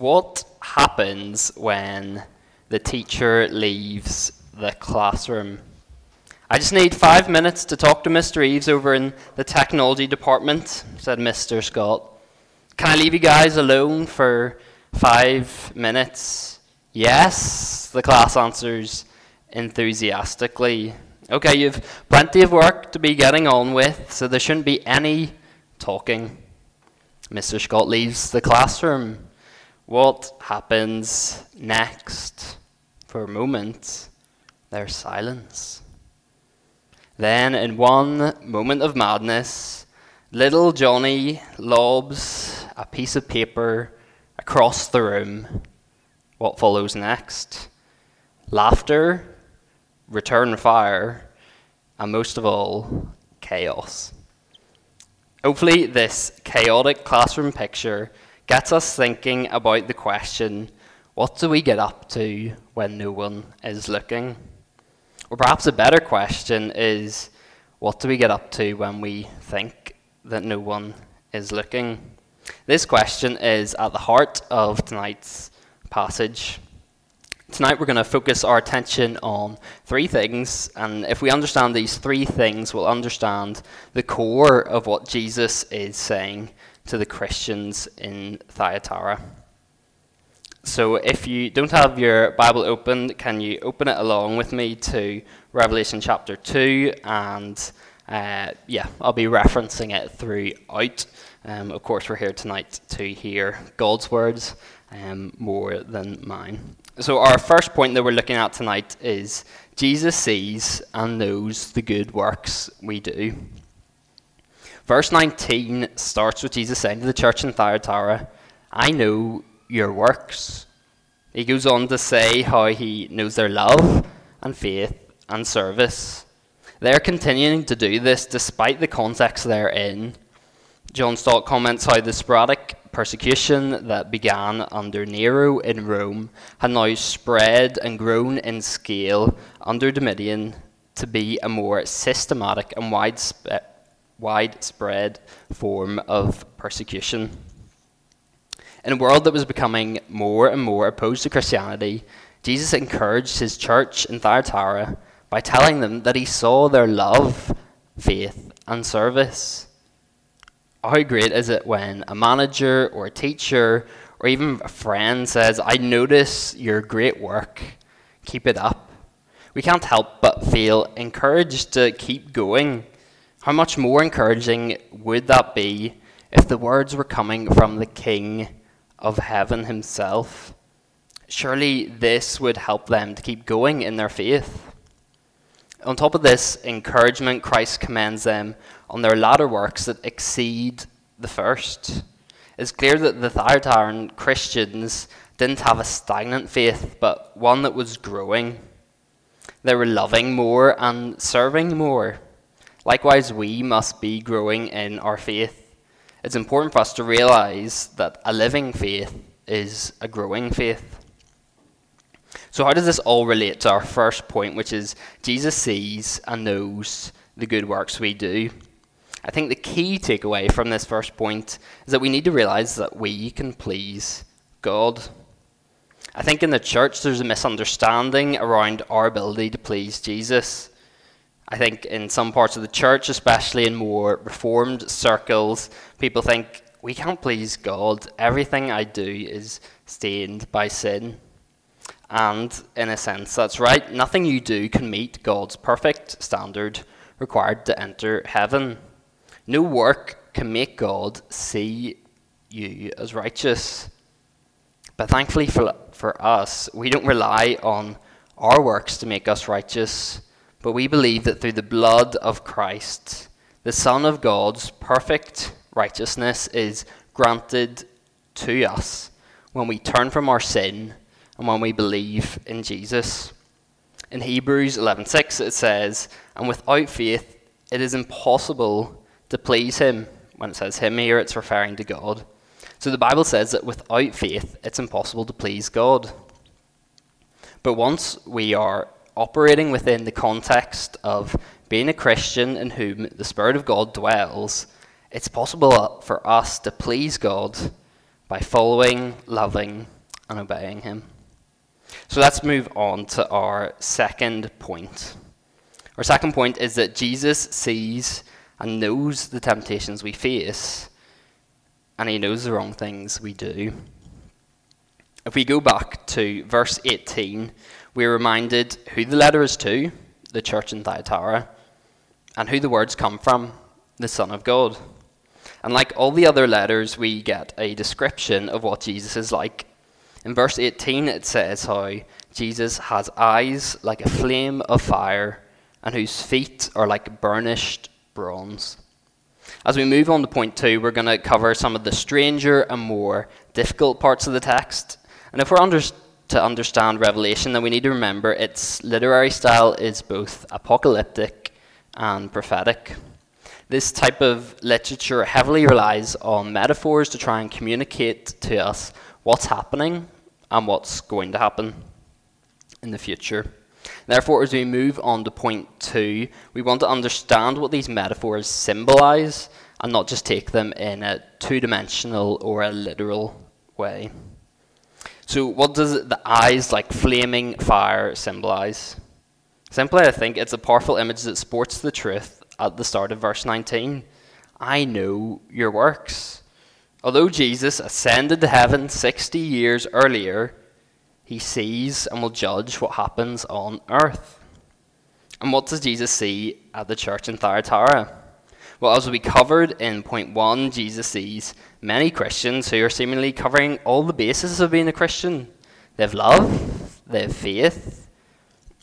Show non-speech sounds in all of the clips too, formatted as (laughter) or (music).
What happens when the teacher leaves the classroom? I just need five minutes to talk to Mr. Eves over in the technology department, said Mr. Scott. Can I leave you guys alone for five minutes? Yes, the class answers enthusiastically. Okay, you've plenty of work to be getting on with, so there shouldn't be any talking. Mr. Scott leaves the classroom. What happens next? For a moment, there's silence. Then, in one moment of madness, little Johnny lobs a piece of paper across the room. What follows next? Laughter, return fire, and most of all, chaos. Hopefully, this chaotic classroom picture gets us thinking about the question what do we get up to when no one is looking? Or perhaps a better question is what do we get up to when we think that no one is looking? This question is at the heart of tonight's passage. Tonight we're going to focus our attention on three things, and if we understand these three things, we'll understand the core of what Jesus is saying to the Christians in Thyatira. So if you don't have your Bible open, can you open it along with me to Revelation chapter 2? And uh, yeah, I'll be referencing it throughout. Um, of course, we're here tonight to hear God's words um, more than mine. So, our first point that we're looking at tonight is Jesus sees and knows the good works we do. Verse 19 starts with Jesus saying to the church in Thyatira, I know your works. He goes on to say how he knows their love and faith and service. They're continuing to do this despite the context they're in. John Stott comments how the sporadic persecution that began under Nero in Rome had now spread and grown in scale under Domitian to be a more systematic and widespread, widespread form of persecution. In a world that was becoming more and more opposed to Christianity, Jesus encouraged his church in Thyatira by telling them that he saw their love, faith, and service how great is it when a manager or a teacher or even a friend says, I notice your great work, keep it up? We can't help but feel encouraged to keep going. How much more encouraging would that be if the words were coming from the King of heaven himself? Surely this would help them to keep going in their faith. On top of this encouragement, Christ commends them on their latter works that exceed the first. It's clear that the Thyatiran Christians didn't have a stagnant faith, but one that was growing. They were loving more and serving more. Likewise, we must be growing in our faith. It's important for us to realize that a living faith is a growing faith. So, how does this all relate to our first point, which is Jesus sees and knows the good works we do? I think the key takeaway from this first point is that we need to realize that we can please God. I think in the church there's a misunderstanding around our ability to please Jesus. I think in some parts of the church, especially in more reformed circles, people think we can't please God. Everything I do is stained by sin. And in a sense, that's right. Nothing you do can meet God's perfect standard required to enter heaven. No work can make God see you as righteous. But thankfully for, for us, we don't rely on our works to make us righteous, but we believe that through the blood of Christ, the Son of God's perfect righteousness is granted to us when we turn from our sin and when we believe in Jesus. In Hebrews 11:6 it says, "And without faith it is impossible to please Him. When it says Him here, it's referring to God. So the Bible says that without faith, it's impossible to please God. But once we are operating within the context of being a Christian in whom the Spirit of God dwells, it's possible for us to please God by following, loving, and obeying Him. So let's move on to our second point. Our second point is that Jesus sees and knows the temptations we face, and He knows the wrong things we do. If we go back to verse 18, we're reminded who the letter is to, the church in Thyatira, and who the words come from, the Son of God. And like all the other letters, we get a description of what Jesus is like. In verse 18, it says how Jesus has eyes like a flame of fire and whose feet are like burnished bronze. As we move on to point two, we're going to cover some of the stranger and more difficult parts of the text. And if we're under, to understand Revelation, then we need to remember its literary style is both apocalyptic and prophetic. This type of literature heavily relies on metaphors to try and communicate to us what's happening and what's going to happen in the future. Therefore, as we move on to point two, we want to understand what these metaphors symbolize and not just take them in a two dimensional or a literal way. So, what does the eyes like flaming fire symbolize? Simply, I think it's a powerful image that sports the truth at the start of verse 19 I know your works. Although Jesus ascended to heaven 60 years earlier, he sees and will judge what happens on earth. And what does Jesus see at the church in Thyatira? Well, as we covered in point one, Jesus sees many Christians who are seemingly covering all the bases of being a Christian. They have love, they have faith,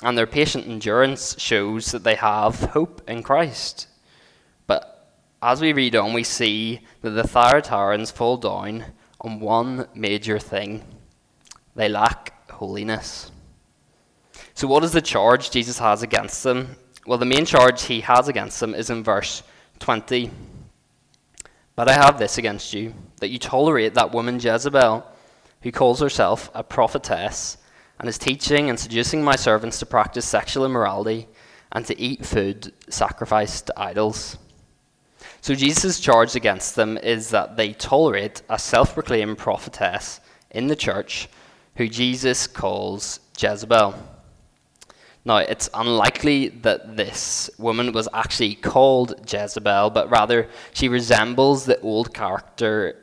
and their patient endurance shows that they have hope in Christ. But as we read on, we see that the Thyatirans fall down on one major thing they lack holiness. So, what is the charge Jesus has against them? Well, the main charge he has against them is in verse 20. But I have this against you, that you tolerate that woman Jezebel, who calls herself a prophetess and is teaching and seducing my servants to practice sexual immorality and to eat food sacrificed to idols. So Jesus' charge against them is that they tolerate a self proclaimed prophetess in the church who Jesus calls Jezebel. Now, it's unlikely that this woman was actually called Jezebel, but rather she resembles the old character,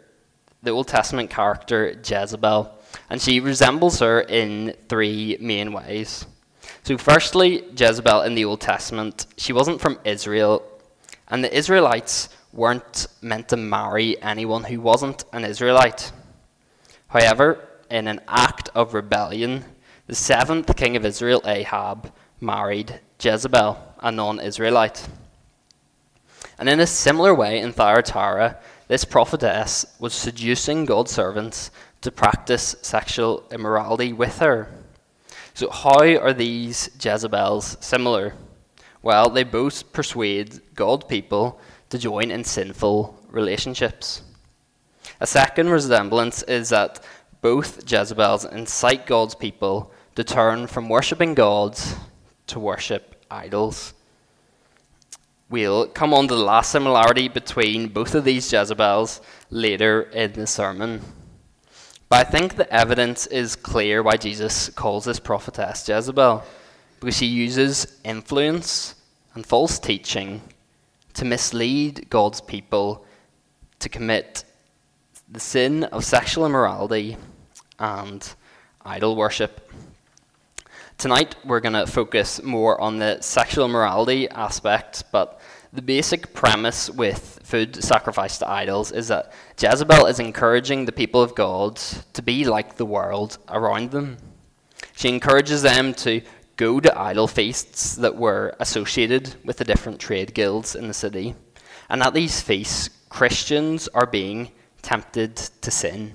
the Old Testament character Jezebel and she resembles her in three main ways. So, firstly, Jezebel in the Old Testament, she wasn't from Israel, and the Israelites weren't meant to marry anyone who wasn't an Israelite. However, in an act of rebellion, the seventh king of Israel, Ahab, married Jezebel, a non Israelite. And in a similar way, in Thyatira, this prophetess was seducing God's servants to practice sexual immorality with her. So, how are these Jezebels similar? Well, they both persuade God people to join in sinful relationships. A second resemblance is that both Jezebels incite God's people to turn from worshipping gods to worship idols. We'll come on to the last similarity between both of these Jezebels later in the sermon. But I think the evidence is clear why Jesus calls this prophetess Jezebel, because she uses influence and false teaching to mislead God's people to commit the sin of sexual immorality and idol worship. Tonight, we're going to focus more on the sexual morality aspect, but the basic premise with food sacrificed to idols is that Jezebel is encouraging the people of God to be like the world around them. She encourages them to go to idol feasts that were associated with the different trade guilds in the city. And at these feasts, Christians are being tempted to sin.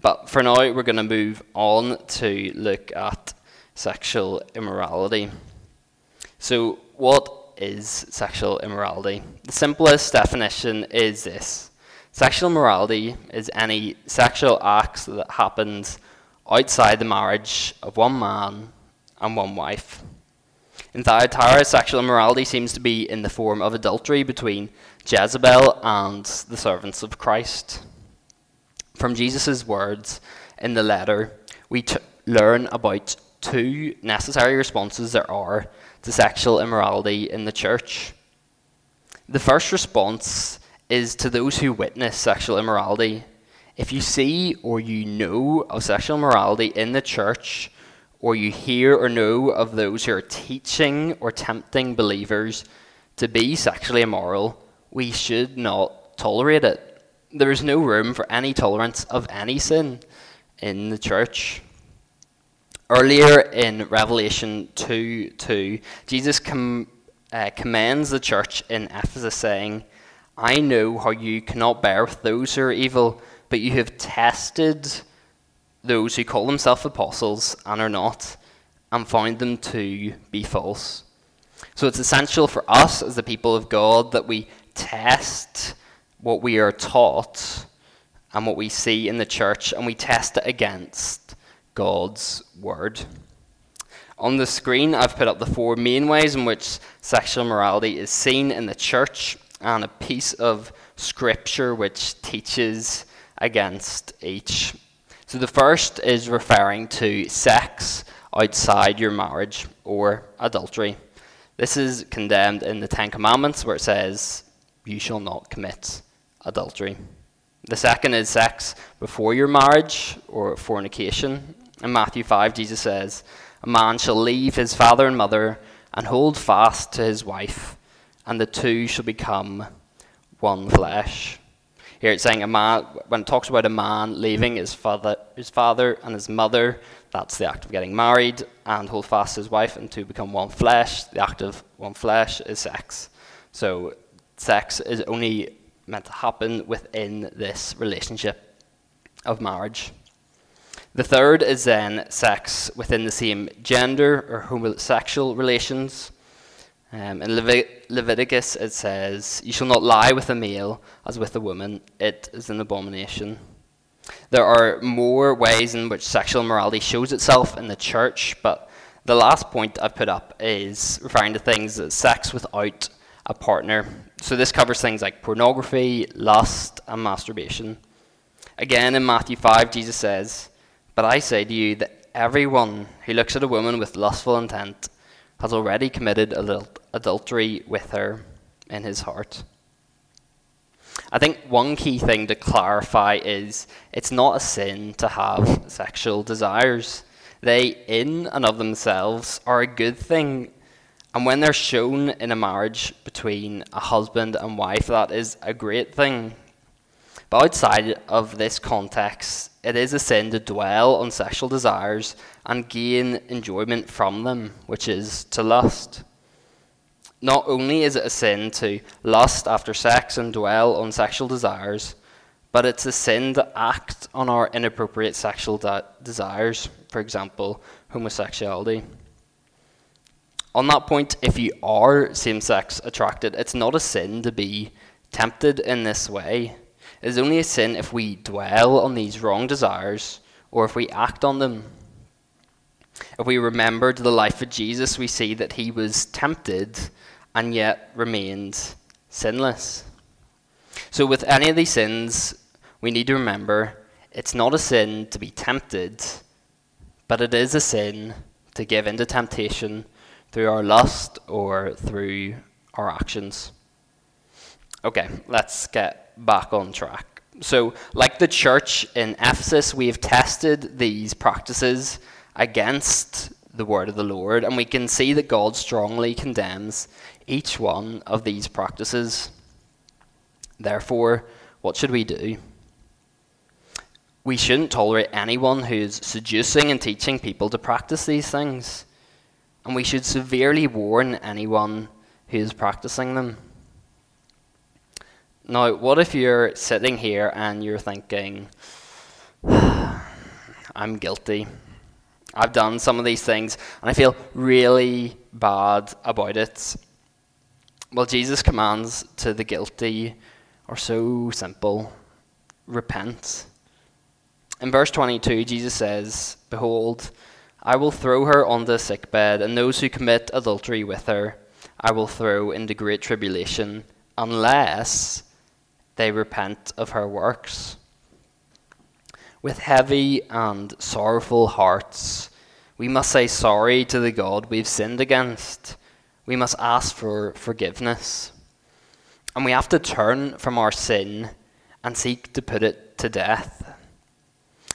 But for now, we're going to move on to look at sexual immorality. So, what is sexual immorality. The simplest definition is this sexual immorality is any sexual acts that happens outside the marriage of one man and one wife. In Thyatira, sexual immorality seems to be in the form of adultery between Jezebel and the servants of Christ. From Jesus' words in the letter, we t- learn about two necessary responses there are to sexual immorality in the church. The first response is to those who witness sexual immorality. If you see or you know of sexual immorality in the church, or you hear or know of those who are teaching or tempting believers to be sexually immoral, we should not tolerate it. There is no room for any tolerance of any sin in the church. Earlier in Revelation 2 2, Jesus com- uh, the church in Ephesus, saying, I know how you cannot bear with those who are evil, but you have tested those who call themselves apostles and are not, and found them to be false. So it's essential for us as the people of God that we test what we are taught and what we see in the church, and we test it against God's word. On the screen, I've put up the four main ways in which sexual morality is seen in the church and a piece of scripture which teaches against each. So the first is referring to sex outside your marriage or adultery. This is condemned in the Ten Commandments where it says, You shall not commit adultery. The second is sex before your marriage or fornication. In Matthew 5, Jesus says, A man shall leave his father and mother and hold fast to his wife, and the two shall become one flesh. Here it's saying a man, when it talks about a man leaving his father, his father and his mother, that's the act of getting married, and hold fast to his wife and to become one flesh. The act of one flesh is sex. So sex is only meant to happen within this relationship of marriage. The third is then sex within the same gender or homosexual relations. Um, in Levit- Leviticus, it says, You shall not lie with a male as with a woman, it is an abomination. There are more ways in which sexual morality shows itself in the church, but the last point I've put up is referring to things as sex without a partner. So this covers things like pornography, lust, and masturbation. Again, in Matthew 5, Jesus says, But I say to you that everyone who looks at a woman with lustful intent has already committed adultery with her in his heart. I think one key thing to clarify is it's not a sin to have sexual desires. They, in and of themselves, are a good thing. And when they're shown in a marriage between a husband and wife, that is a great thing. But outside of this context, it is a sin to dwell on sexual desires and gain enjoyment from them, which is to lust. Not only is it a sin to lust after sex and dwell on sexual desires, but it's a sin to act on our inappropriate sexual de- desires, for example, homosexuality. On that point, if you are same sex attracted, it's not a sin to be tempted in this way. It is only a sin if we dwell on these wrong desires or if we act on them. If we remember the life of Jesus, we see that he was tempted and yet remained sinless. So, with any of these sins, we need to remember it's not a sin to be tempted, but it is a sin to give into temptation through our lust or through our actions. Okay, let's get back on track. So, like the church in Ephesus, we have tested these practices against the word of the Lord, and we can see that God strongly condemns each one of these practices. Therefore, what should we do? We shouldn't tolerate anyone who's seducing and teaching people to practice these things. And we should severely warn anyone who's practicing them. Now, what if you're sitting here and you're thinking, (sighs) I'm guilty. I've done some of these things and I feel really bad about it. Well, Jesus' commands to the guilty are so simple repent. In verse 22, Jesus says, Behold, I will throw her on the sick bed, and those who commit adultery with her I will throw into great tribulation, unless they repent of her works. With heavy and sorrowful hearts, we must say sorry to the God we've sinned against. We must ask for forgiveness. And we have to turn from our sin and seek to put it to death.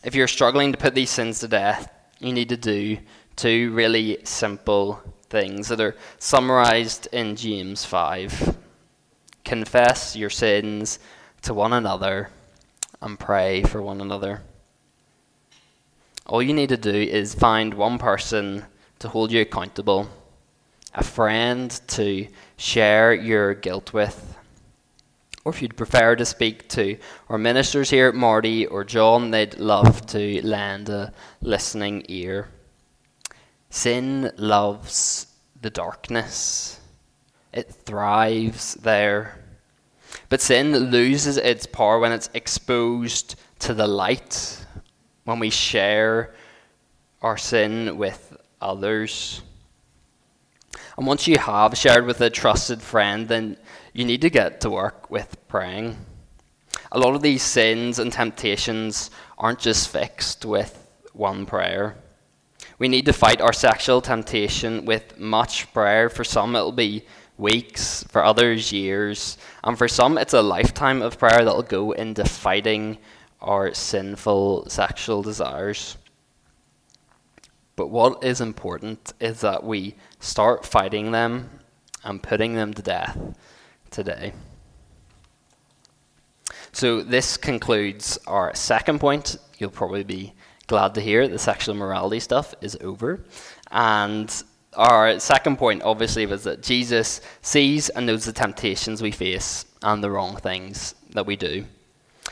If you're struggling to put these sins to death, you need to do two really simple things that are summarized in James 5. Confess your sins to one another and pray for one another. All you need to do is find one person to hold you accountable, a friend to share your guilt with. Or if you'd prefer to speak to our ministers here at Marty or John, they'd love to lend a listening ear. Sin loves the darkness, it thrives there. But sin loses its power when it's exposed to the light, when we share our sin with others. And once you have shared with a trusted friend, then you need to get to work with praying. A lot of these sins and temptations aren't just fixed with one prayer. We need to fight our sexual temptation with much prayer. For some, it'll be weeks, for others, years, and for some, it's a lifetime of prayer that'll go into fighting our sinful sexual desires. But what is important is that we start fighting them and putting them to death today. So, this concludes our second point. You'll probably be glad to hear the sexual morality stuff is over. And our second point, obviously, was that Jesus sees and knows the temptations we face and the wrong things that we do.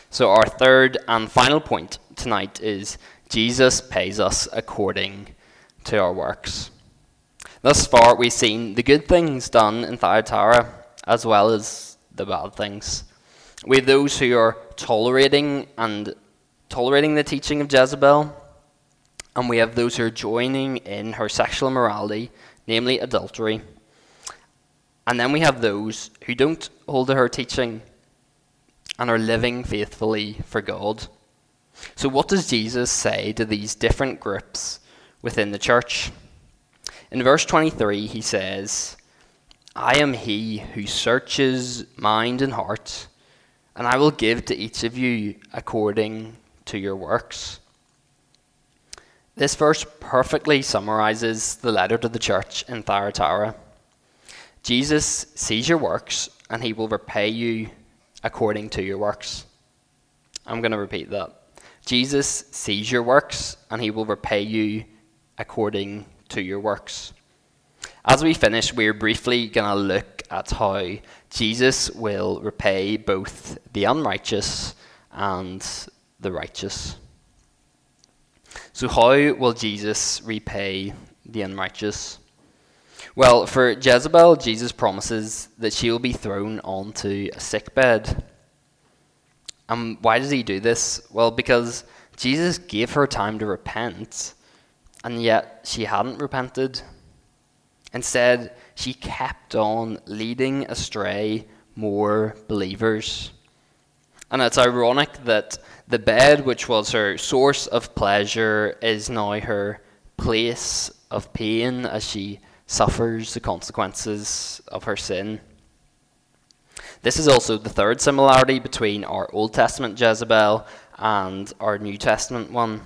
So, our third and final point tonight is Jesus pays us according to our works. Thus far, we've seen the good things done in Thyatira as well as the bad things. We have those who are tolerating and tolerating the teaching of Jezebel, and we have those who are joining in her sexual immorality, namely adultery. And then we have those who don't hold to her teaching and are living faithfully for God. So, what does Jesus say to these different groups within the church? In verse 23, he says, I am he who searches mind and heart, and I will give to each of you according to your works. This verse perfectly summarizes the letter to the church in Thyatira. Jesus sees your works, and he will repay you according to your works. I'm going to repeat that. Jesus sees your works, and he will repay you according to your works. As we finish, we're briefly going to look at how Jesus will repay both the unrighteous and the righteous. So, how will Jesus repay the unrighteous? Well, for Jezebel, Jesus promises that she will be thrown onto a sickbed. And um, why does he do this? Well, because Jesus gave her time to repent, and yet she hadn't repented. Instead, she kept on leading astray more believers. And it's ironic that the bed, which was her source of pleasure, is now her place of pain as she suffers the consequences of her sin. This is also the third similarity between our Old Testament Jezebel and our New Testament one.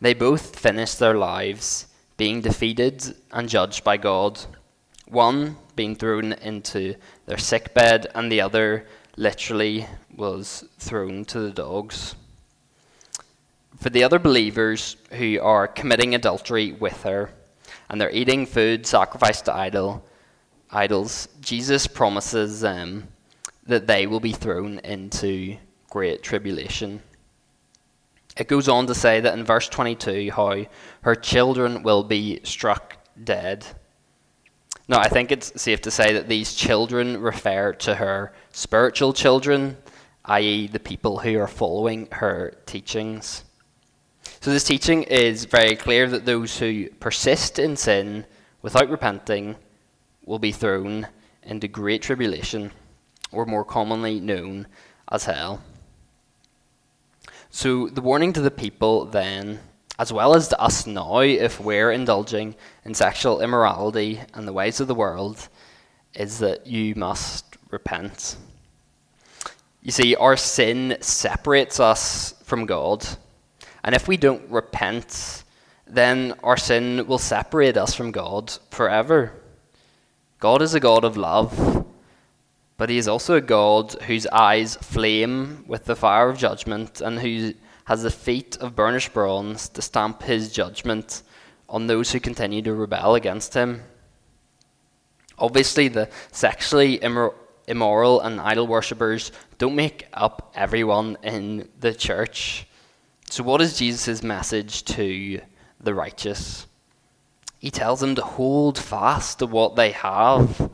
They both finished their lives being defeated and judged by God. One being thrown into their sick bed, and the other literally was thrown to the dogs. For the other believers who are committing adultery with her, and they're eating food sacrificed to idol, idols, Jesus promises them that they will be thrown into great tribulation. It goes on to say that in verse 22 how her children will be struck dead. Now, I think it's safe to say that these children refer to her spiritual children, i.e., the people who are following her teachings. So, this teaching is very clear that those who persist in sin without repenting will be thrown into great tribulation, or more commonly known as hell. So, the warning to the people then, as well as to us now, if we're indulging in sexual immorality and the ways of the world, is that you must repent. You see, our sin separates us from God. And if we don't repent, then our sin will separate us from God forever. God is a God of love, but He is also a God whose eyes flame with the fire of judgment and who has the feet of burnished bronze to stamp His judgment on those who continue to rebel against Him. Obviously, the sexually immoral immoral and idol worshippers don't make up everyone in the church. So, what is Jesus' message to the righteous? He tells them to hold fast to what they have.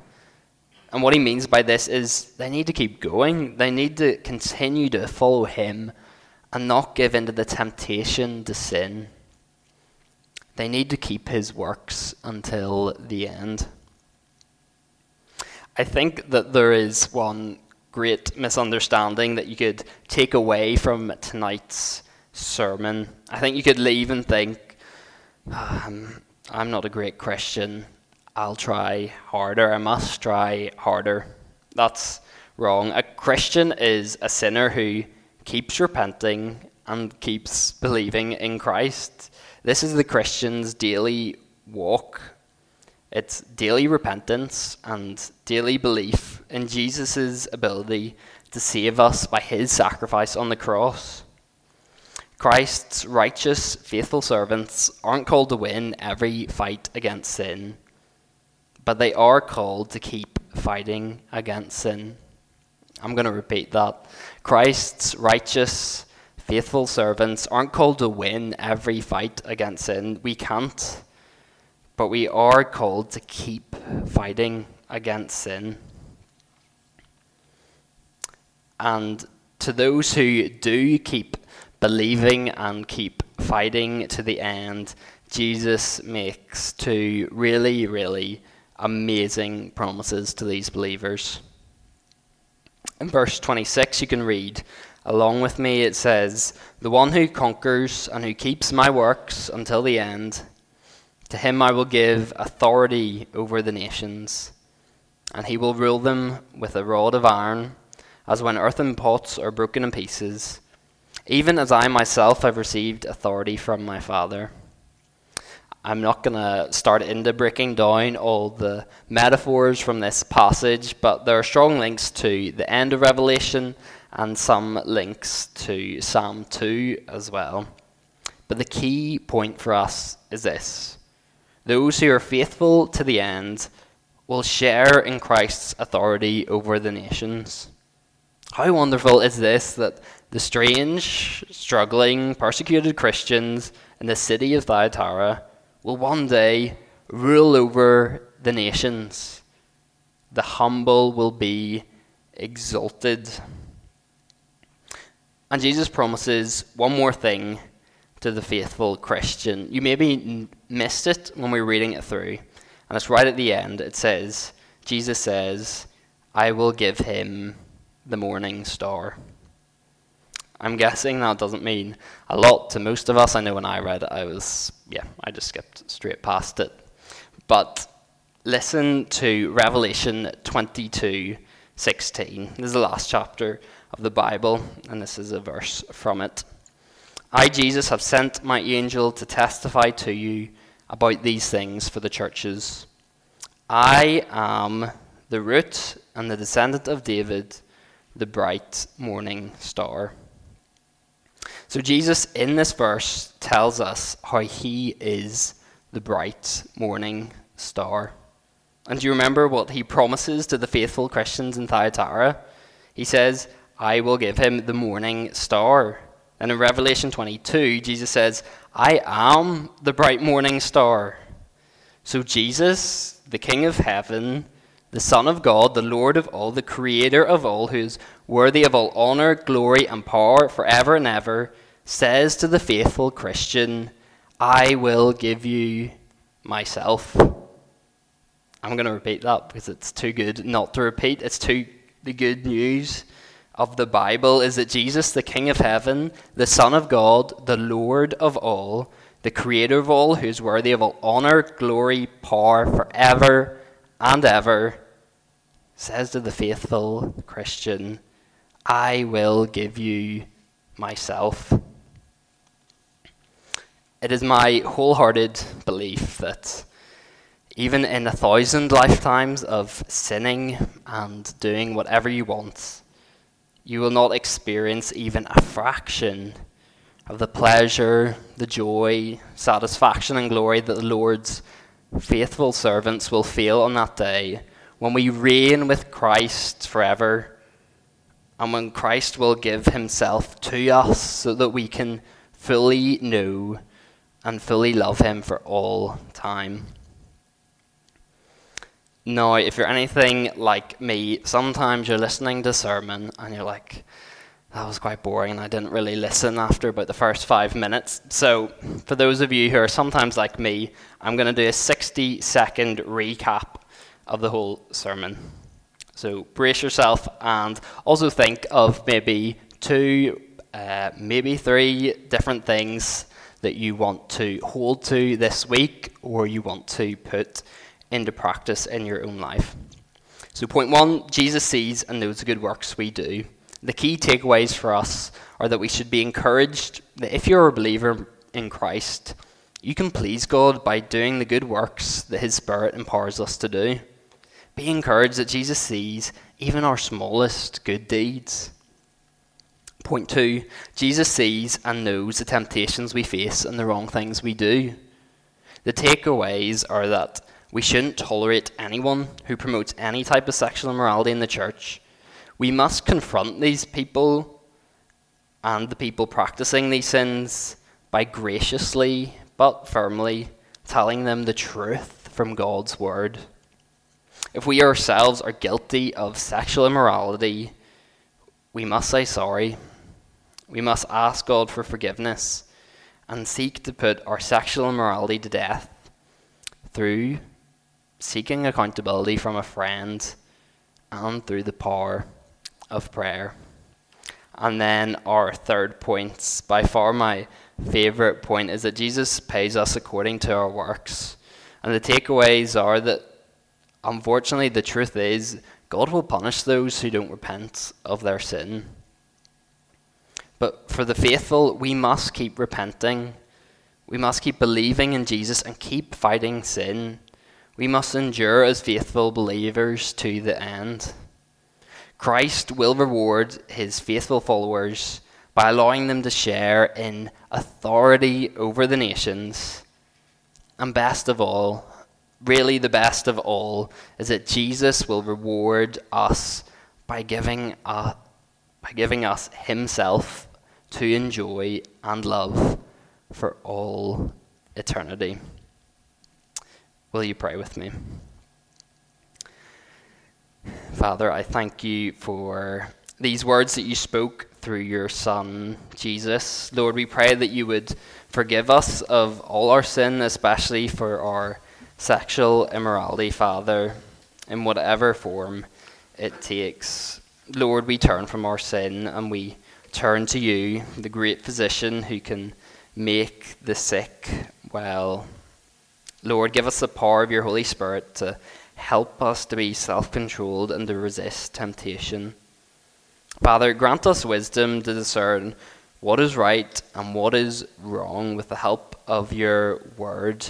And what he means by this is they need to keep going. They need to continue to follow him and not give in to the temptation to sin. They need to keep his works until the end. I think that there is one great misunderstanding that you could take away from tonight's sermon. I think you could leave and think, um, I'm not a great Christian. I'll try harder. I must try harder. That's wrong. A Christian is a sinner who keeps repenting and keeps believing in Christ. This is the Christian's daily walk it's daily repentance and daily belief in Jesus' ability to save us by his sacrifice on the cross. Christ's righteous, faithful servants aren't called to win every fight against sin, but they are called to keep fighting against sin. I'm going to repeat that. Christ's righteous, faithful servants aren't called to win every fight against sin. We can't. But we are called to keep fighting against sin. And to those who do keep believing and keep fighting to the end, Jesus makes two really, really amazing promises to these believers. In verse 26, you can read along with me, it says, The one who conquers and who keeps my works until the end, to him I will give authority over the nations, and he will rule them with a rod of iron, as when earthen pots are broken in pieces, even as I myself have received authority from my Father. I'm not going to start into breaking down all the metaphors from this passage, but there are strong links to the end of Revelation and some links to Psalm 2 as well. But the key point for us is this those who are faithful to the end will share in Christ's authority over the nations. How wonderful is this that the strange, struggling, persecuted Christians in the city of Thyatira will one day rule over the nations. The humble will be exalted. And Jesus promises one more thing to the faithful Christian. You maybe missed it when we were reading it through. And it's right at the end. It says, Jesus says, I will give him the morning star. I'm guessing that doesn't mean a lot to most of us. I know when I read it, I was, yeah, I just skipped straight past it. But listen to Revelation 22 16. This is the last chapter of the Bible, and this is a verse from it. I, Jesus, have sent my angel to testify to you about these things for the churches. I am the root and the descendant of David, the bright morning star. So, Jesus in this verse tells us how he is the bright morning star. And do you remember what he promises to the faithful Christians in Thyatira? He says, I will give him the morning star. And in Revelation 22, Jesus says, I am the bright morning star. So, Jesus, the King of heaven, the Son of God, the Lord of all, the Creator of all, who is worthy of all honor, glory, and power forever and ever, says to the faithful Christian, I will give you myself. I'm going to repeat that because it's too good not to repeat. It's too the good news. Of the Bible is that Jesus, the King of heaven, the Son of God, the Lord of all, the Creator of all, who is worthy of all honor, glory, power forever and ever, says to the faithful Christian, I will give you myself. It is my wholehearted belief that even in a thousand lifetimes of sinning and doing whatever you want, you will not experience even a fraction of the pleasure, the joy, satisfaction, and glory that the Lord's faithful servants will feel on that day when we reign with Christ forever and when Christ will give himself to us so that we can fully know and fully love him for all time. Now, if you're anything like me, sometimes you're listening to sermon and you're like, that was quite boring and I didn't really listen after about the first five minutes. So, for those of you who are sometimes like me, I'm going to do a 60 second recap of the whole sermon. So, brace yourself and also think of maybe two, uh, maybe three different things that you want to hold to this week or you want to put into practice in your own life. So, point one Jesus sees and knows the good works we do. The key takeaways for us are that we should be encouraged that if you're a believer in Christ, you can please God by doing the good works that His Spirit empowers us to do. Be encouraged that Jesus sees even our smallest good deeds. Point two Jesus sees and knows the temptations we face and the wrong things we do. The takeaways are that we shouldn't tolerate anyone who promotes any type of sexual immorality in the church. We must confront these people and the people practicing these sins by graciously but firmly telling them the truth from God's word. If we ourselves are guilty of sexual immorality, we must say sorry. We must ask God for forgiveness and seek to put our sexual immorality to death through seeking accountability from a friend, and through the power of prayer. And then our third point, by far my favorite point, is that Jesus pays us according to our works. And the takeaways are that, unfortunately, the truth is God will punish those who don't repent of their sin. But for the faithful, we must keep repenting. We must keep believing in Jesus and keep fighting sin we must endure as faithful believers to the end. Christ will reward his faithful followers by allowing them to share in authority over the nations. And best of all, really the best of all, is that Jesus will reward us by giving, uh, by giving us himself to enjoy and love for all eternity. Will you pray with me? Father, I thank you for these words that you spoke through your Son, Jesus. Lord, we pray that you would forgive us of all our sin, especially for our sexual immorality, Father, in whatever form it takes. Lord, we turn from our sin and we turn to you, the great physician who can make the sick well. Lord, give us the power of your Holy Spirit to help us to be self controlled and to resist temptation. Father, grant us wisdom to discern what is right and what is wrong with the help of your word.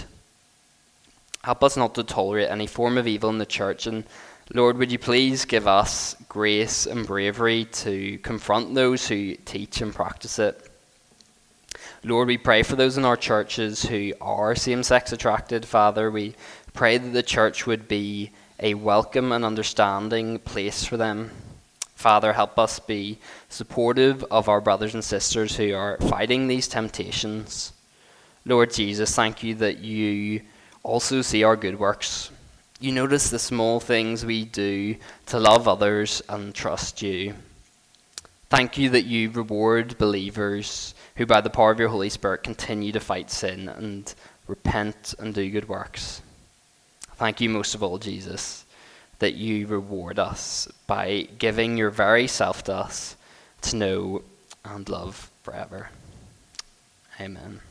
Help us not to tolerate any form of evil in the church. And Lord, would you please give us grace and bravery to confront those who teach and practice it? Lord, we pray for those in our churches who are same sex attracted, Father. We pray that the church would be a welcome and understanding place for them. Father, help us be supportive of our brothers and sisters who are fighting these temptations. Lord Jesus, thank you that you also see our good works. You notice the small things we do to love others and trust you. Thank you that you reward believers who by the power of your Holy Spirit continue to fight sin and repent and do good works. Thank you most of all, Jesus, that you reward us by giving your very self to us to know and love forever. Amen.